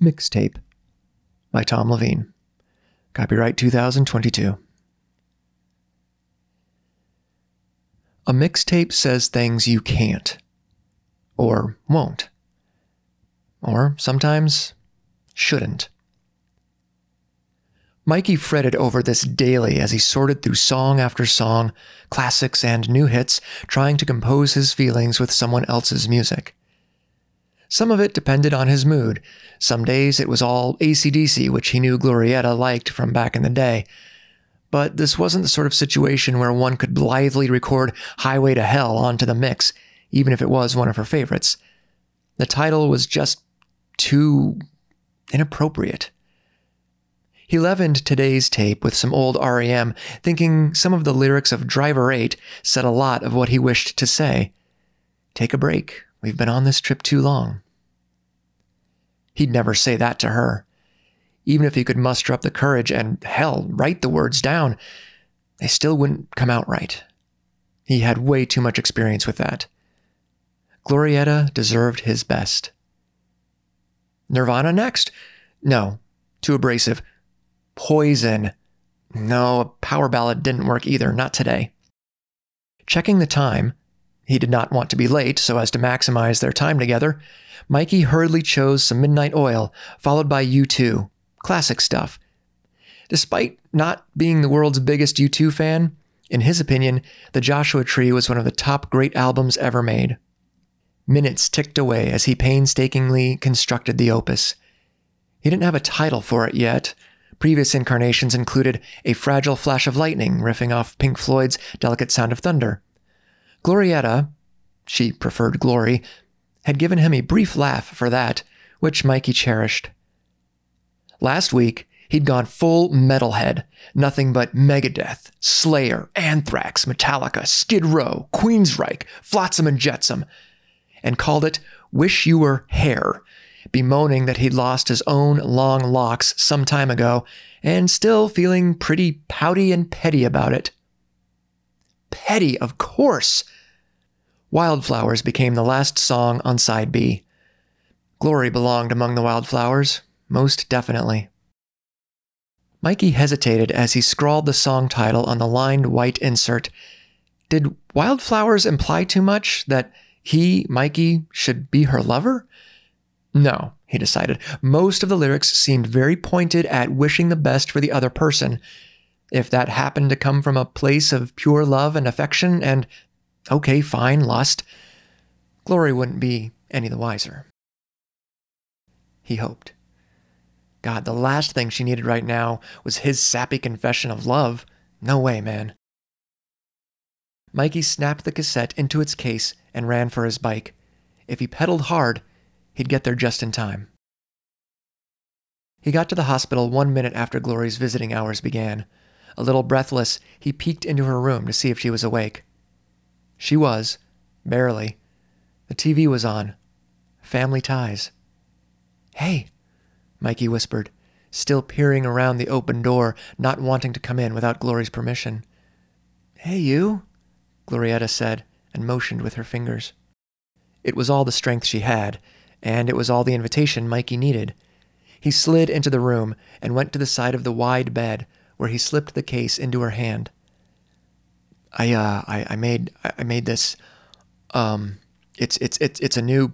Mixtape by Tom Leveen. Copyright 2022. A mixtape says things you can't, or won't, or sometimes shouldn't. Mikey fretted over this daily as he sorted through song after song, classics and new hits, trying to compose his feelings with someone else's music. Some of it depended on his mood. Some days it was all ACDC, which he knew Glorietta liked from back in the day. But this wasn't the sort of situation where one could blithely record Highway to Hell onto the mix, even if it was one of her favorites. The title was just too inappropriate. He leavened today's tape with some old REM, thinking some of the lyrics of Driver 8 said a lot of what he wished to say. Take a break, We've been on this trip too long. He'd never say that to her. Even if he could muster up the courage and, hell, write the words down, they still wouldn't come out right. He had way too much experience with that. Glorietta deserved his best. Nirvana next? No, too abrasive. Poison. No, a power ballad didn't work either, not today. Checking the time, he did not want to be late so as to maximize their time together. Mikey hurriedly chose some Midnight Oil, followed by U2. Classic stuff. Despite not being the world's biggest U2 fan, in his opinion, The Joshua Tree was one of the top great albums ever made. Minutes ticked away as he painstakingly constructed the opus. He didn't have a title for it yet. Previous incarnations included A Fragile Flash of Lightning, riffing off Pink Floyd's Delicate Sound of Thunder, Glorietta, she preferred Glory, had given him a brief laugh for that, which Mikey cherished. Last week, he'd gone full metalhead, nothing but Megadeth, Slayer, Anthrax, Metallica, Skid Row, Queensryche, Flotsam and Jetsam, and called it Wish You Were Hair, bemoaning that he'd lost his own long locks some time ago and still feeling pretty pouty and petty about it petty, of course. Wildflowers became the last song on side B. Glory belonged among the wildflowers, most definitely. Mikey hesitated as he scrawled the song title on the lined white insert. Did wildflowers imply too much? That he, Mikey, should be her lover? No, he decided. Most of the lyrics seemed very pointed at wishing the best for the other person, if that happened to come from a place of pure love and affection and, okay, fine, lust, Glory wouldn't be any the wiser. He hoped. God, the last thing she needed right now was his sappy confession of love. No way, man. Mikey snapped the cassette into its case and ran for his bike. If he pedaled hard, he'd get there just in time. He got to the hospital one minute after Glory's visiting hours began. A little breathless, he peeked into her room to see if she was awake. She was, barely. The TV was on. Family ties. Hey, Mikey whispered, still peering around the open door, not wanting to come in without Glory's permission. Hey, you, Glorietta said, and motioned with her fingers. It was all the strength she had, and it was all the invitation Mikey needed. He slid into the room and went to the side of the wide bed, where he slipped the case into her hand. I uh I, I made I made this um it's it's it's it's a new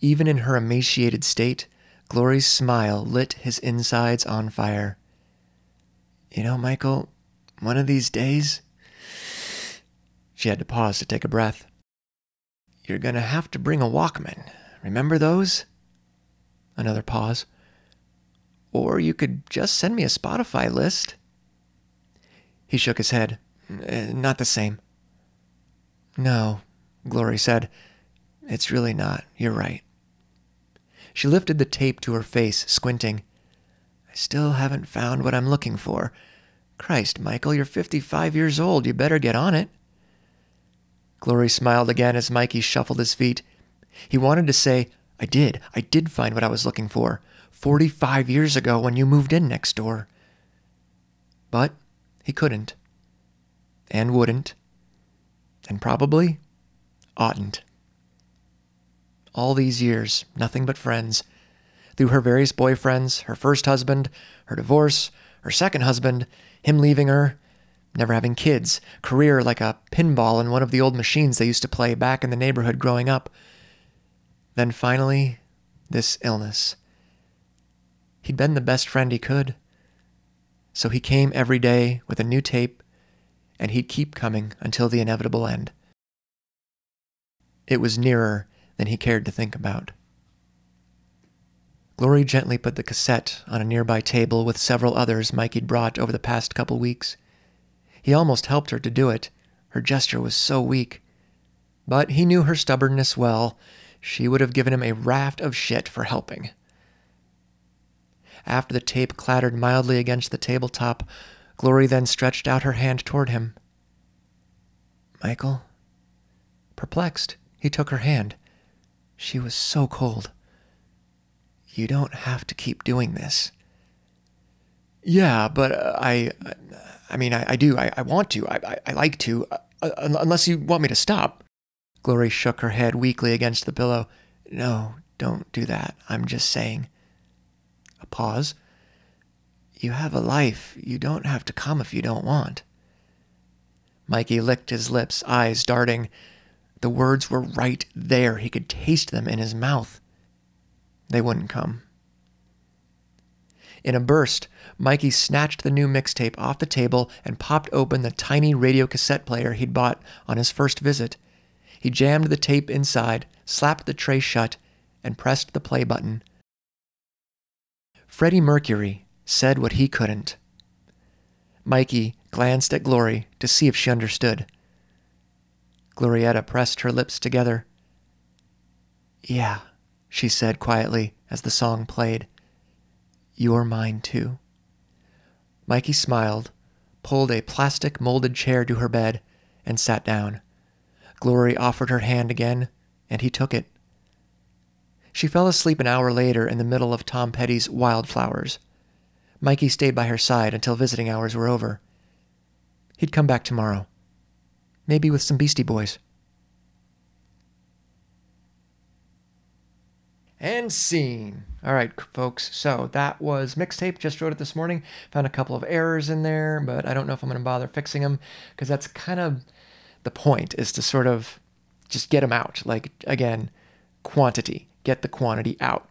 even in her emaciated state, Glory's smile lit his insides on fire. You know, Michael, one of these days she had to pause to take a breath. You're to have to bring a Walkman. Remember those? Another pause. Or you could just send me a Spotify list. He shook his head. Eh, not the same. No, Glory said. It's really not. You're right. She lifted the tape to her face, squinting. I still haven't found what I'm looking for. Christ, Michael, you're 55 years old. You better get on it. Glory smiled again as Mikey shuffled his feet. He wanted to say, I did. I did find what I was looking for. 45 years ago when you moved in next door. But he couldn't, and wouldn't, and probably oughtn't. All these years, nothing but friends. through her various boyfriends, her first husband, her divorce, her second husband, him leaving her, never having kids, career like a pinball in one of the old machines they used to play back in the neighborhood growing up. Then finally, this illness. He'd been the best friend he could. So he came every day with a new tape, and he'd keep coming until the inevitable end. It was nearer than he cared to think about. Glory gently put the cassette on a nearby table with several others Mikey'd brought over the past couple weeks. He almost helped her to do it. Her gesture was so weak. But he knew her stubbornness well. She would have given him a raft of shit for helping. After the tape clattered mildly against the tabletop, Glory then stretched out her hand toward him. Michael? Perplexed, he took her hand. She was so cold. You don't have to keep doing this. Yeah, but uh, I, I mean, I, I do. I, I want to. I, I, I like to. Uh, unless you want me to stop. Glory shook her head weakly against the pillow. No, don't do that. I'm just saying. A pause. You have a life. You don't have to come if you don't want. Mikey licked his lips, eyes darting. The words were right there. He could taste them in his mouth. They wouldn't come. In a burst, Mikey snatched the new mixtape off the table and popped open the tiny radio cassette player he'd bought on his first visit. He jammed the tape inside, slapped the tray shut, and pressed the play button. Freddie Mercury said what he couldn't. Mikey glanced at Glory to see if she understood. Glorietta pressed her lips together. Yeah, she said quietly as the song played. You're mine too. Mikey smiled, pulled a plastic molded chair to her bed, and sat down. Glory offered her hand again, and he took it. She fell asleep an hour later in the middle of Tom Petty's Wildflowers. Mikey stayed by her side until visiting hours were over. He'd come back tomorrow. Maybe with some Beastie Boys. And scene. All right, folks. So that was mixtape. Just wrote it this morning. Found a couple of errors in there, but I don't know if I'm going to bother fixing them because that's kind of the point is to sort of just get them out. Like, again, quantity. Get the quantity out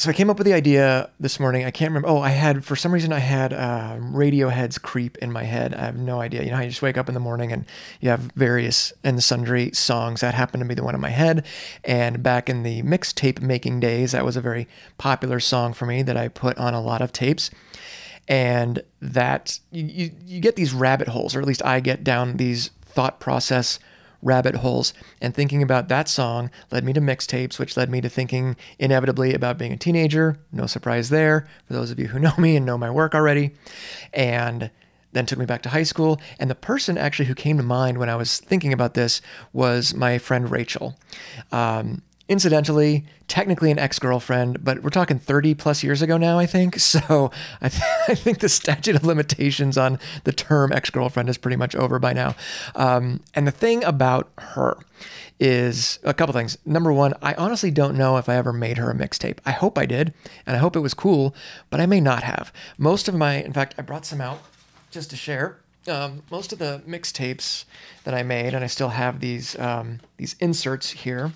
so I came up with the idea this morning. I can't remember. Oh, I had for some reason I had uh, Radiohead's "Creep" in my head. I have no idea. You know, how you just wake up in the morning and you have various and sundry songs that happened to be the one in my head. And back in the mixtape making days, that was a very popular song for me that I put on a lot of tapes. And that you, you, you get these rabbit holes, or at least I get down these thought process rabbit holes. And thinking about that song led me to mixtapes, which led me to thinking inevitably about being a teenager. No surprise there for those of you who know me and know my work already. And then took me back to high school. And the person actually who came to mind when I was thinking about this was my friend Rachel. Um, incidentally, technically an ex girlfriend, but we're talking 30 plus years ago now, I think. So I, th- I think the statute of limitations on the term ex girlfriend is pretty much over by now. Um, and the thing about her is a couple things. Number one, I honestly don't know if I ever made her a mixtape. I hope I did, and I hope it was cool, but I may not have. Most of my, in fact, I brought some out just to share. Um, most of the mixtapes that I made, and I still have these um, these inserts here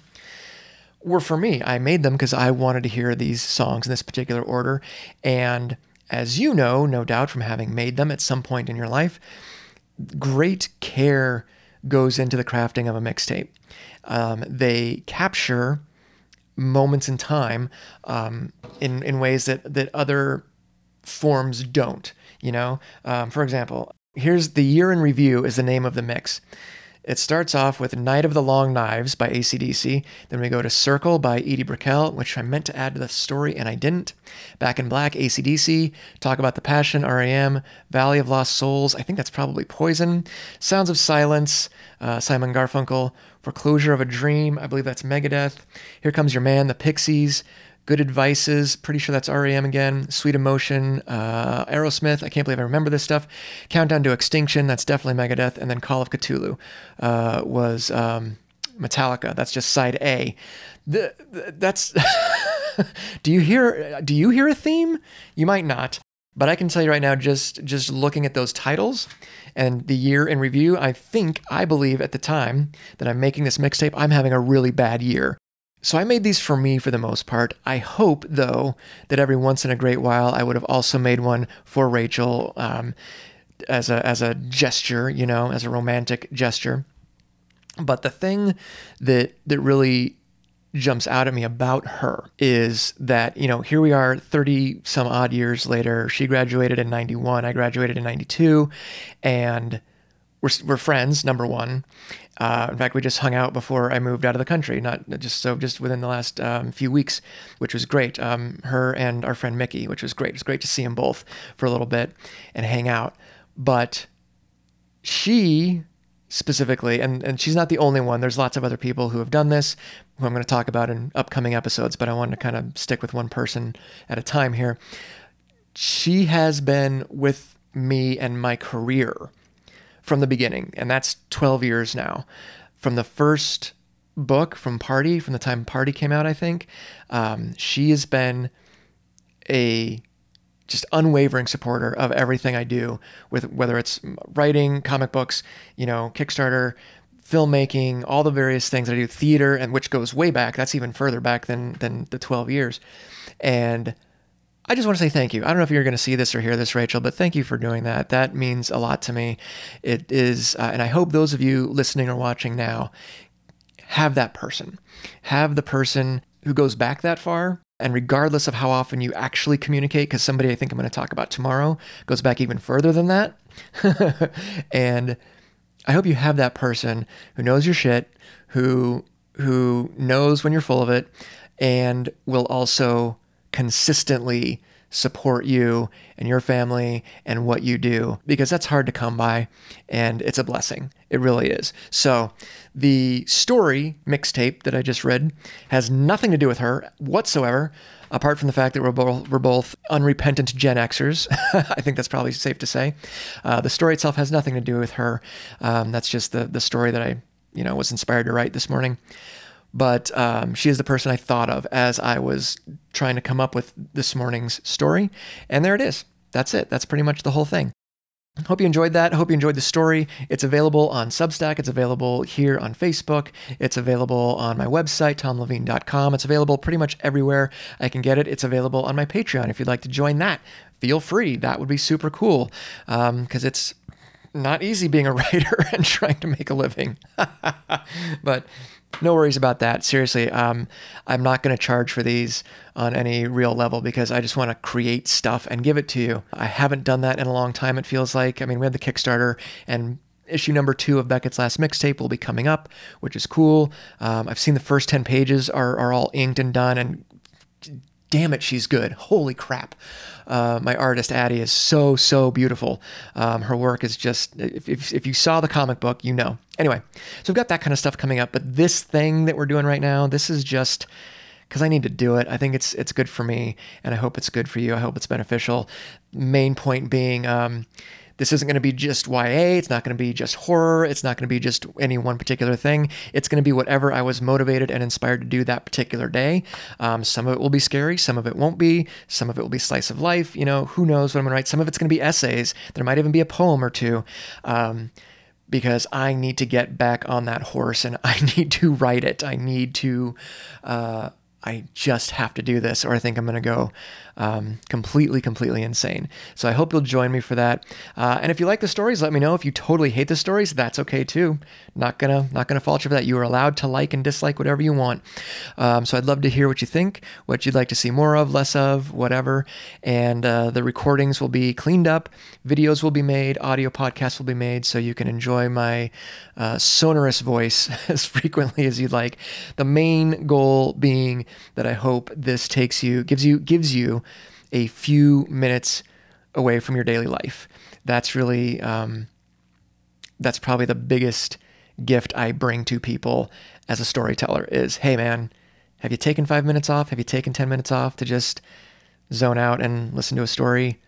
were for me. I made them because I wanted to hear these songs in this particular order. And as you know, no doubt from having made them at some point in your life, great care goes into the crafting of a mixtape. Um, they capture moments in time um, in, in ways that, that other forms don't. You know, um, for example, here's the year in review is the name of the mix. It starts off with Night of the Long Knives by ACDC. Then we go to Circle by Edie Brickell, which I meant to add to the story and I didn't. Back in Black, ACDC. Talk About the Passion, REM. Valley of Lost Souls, I think that's probably Poison. Sounds of Silence, uh, Simon Garfunkel. Foreclosure of a Dream, I believe that's Megadeth. Here Comes Your Man, The Pixies. Good Advices, pretty sure that's REM again. Sweet Emotion, uh, Aerosmith, I can't believe I remember this stuff. Countdown to Extinction, that's definitely Megadeth. And then Call of Cthulhu uh, was um, Metallica, that's just side A. The, the, that's. do you hear do you hear a theme? You might not. But I can tell you right now, just just looking at those titles and the year in review, I think I believe at the time that I'm making this mixtape, I'm having a really bad year. So I made these for me for the most part. I hope though that every once in a great while I would have also made one for Rachel um, as a as a gesture, you know, as a romantic gesture. But the thing that that really jumps out at me about her is that, you know, here we are 30 some odd years later. She graduated in 91, I graduated in 92, and we're, we're friends, number one. Uh, in fact, we just hung out before I moved out of the country, not just so just within the last um, few weeks, which was great. Um, her and our friend Mickey, which was great. It was great to see them both for a little bit and hang out. But she specifically, and, and she's not the only one. There's lots of other people who have done this, who I'm going to talk about in upcoming episodes, but I wanted to kind of stick with one person at a time here. She has been with me and my career from the beginning, and that's 12 years now. From the first book from Party, from the time Party came out, I think, um, she has been a just unwavering supporter of everything I do with whether it's writing, comic books, you know, Kickstarter, filmmaking, all the various things I do, theater, and which goes way back. That's even further back than than the 12 years. And I just want to say thank you. I don't know if you're going to see this or hear this, Rachel, but thank you for doing that. That means a lot to me. It is, uh, and I hope those of you listening or watching now have that person, have the person who goes back that far and regardless of how often you actually communicate, because somebody I think I'm going to talk about tomorrow goes back even further than that. and I hope you have that person who knows your shit, who who knows when you're full of it, and will also consistently support you and your family and what you do because that's hard to come by and it's a blessing. It really is. So, the story mixtape that I just read has nothing to do with her whatsoever, apart from the fact that we're both, we're both unrepentant Gen Xers. I think that's probably safe to say. Uh, the story itself has nothing to do with her. Um, that's just the, the story that I you know was inspired to write this morning but um, she is the person I thought of as I was trying to come up with this morning's story. And there it is. That's it. That's pretty much the whole thing. Hope you enjoyed that. Hope you enjoyed the story. It's available on Substack. It's available here on Facebook. It's available on my website, tomleveen.com. It's available pretty much everywhere I can get it. It's available on my Patreon if you'd like to join that. Feel free. That would be super cool because um, it's not easy being a writer and trying to make a living. but no worries about that. Seriously, um, I'm not going to charge for these on any real level because I just want to create stuff and give it to you. I haven't done that in a long time, it feels like. I mean, we had the Kickstarter and issue number two of Beckett's Last Mixtape will be coming up, which is cool. Um, I've seen the first 10 pages are, are all inked and done, and damn it, she's good. Holy crap. Uh, my artist Addie is so so beautiful. Um, her work is just if, if, if you saw the comic book, you know. Anyway, so we've got that kind of stuff coming up, but this thing that we're doing right now, this is just because I need to do it. I think it's it's good for me, and I hope it's good for you. I hope it's beneficial. Main point being. Um, this isn't going to be just YA. It's not going to be just horror. It's not going to be just any one particular thing. It's going to be whatever I was motivated and inspired to do that particular day. Um, some of it will be scary. Some of it won't be. Some of it will be slice of life. You know, who knows what I'm going to write. Some of it's going to be essays. There might even be a poem or two. Um, because I need to get back on that horse and I need to write it. I need to, uh, I just have to do this, or I think I'm going to go um, completely, completely insane. So I hope you'll join me for that. Uh, and if you like the stories, let me know. If you totally hate the stories, that's okay too. Not gonna, not gonna fault you for that. You are allowed to like and dislike whatever you want. Um, so I'd love to hear what you think, what you'd like to see more of, less of, whatever. And uh, the recordings will be cleaned up, videos will be made, audio podcasts will be made, so you can enjoy my uh, sonorous voice as frequently as you'd like. The main goal being that I hope this takes you, gives you, gives you a few minutes away from your daily life. That's really, um, that's probably the biggest gift I bring to people as a storyteller is, hey man, have you taken five minutes off? Have you taken 10 minutes off to just zone out and listen to a story?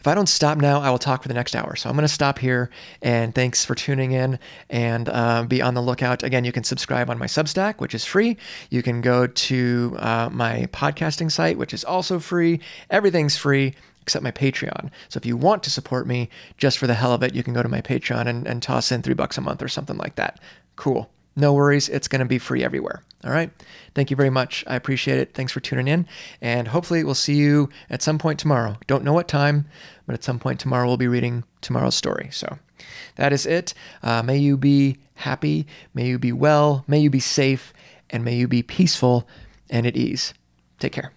If I don't stop now, I will talk for the next hour. So I'm going to stop here. And thanks for tuning in and uh, be on the lookout. Again, you can subscribe on my Substack, which is free. You can go to uh, my podcasting site, which is also free. Everything's free except my Patreon. So if you want to support me just for the hell of it, you can go to my Patreon and, and toss in three bucks a month or something like that. Cool. No worries, it's going to be free everywhere. All right. Thank you very much. I appreciate it. Thanks for tuning in. And hopefully, we'll see you at some point tomorrow. Don't know what time, but at some point tomorrow, we'll be reading tomorrow's story. So that is it. Uh, may you be happy. May you be well. May you be safe. And may you be peaceful and at ease. Take care.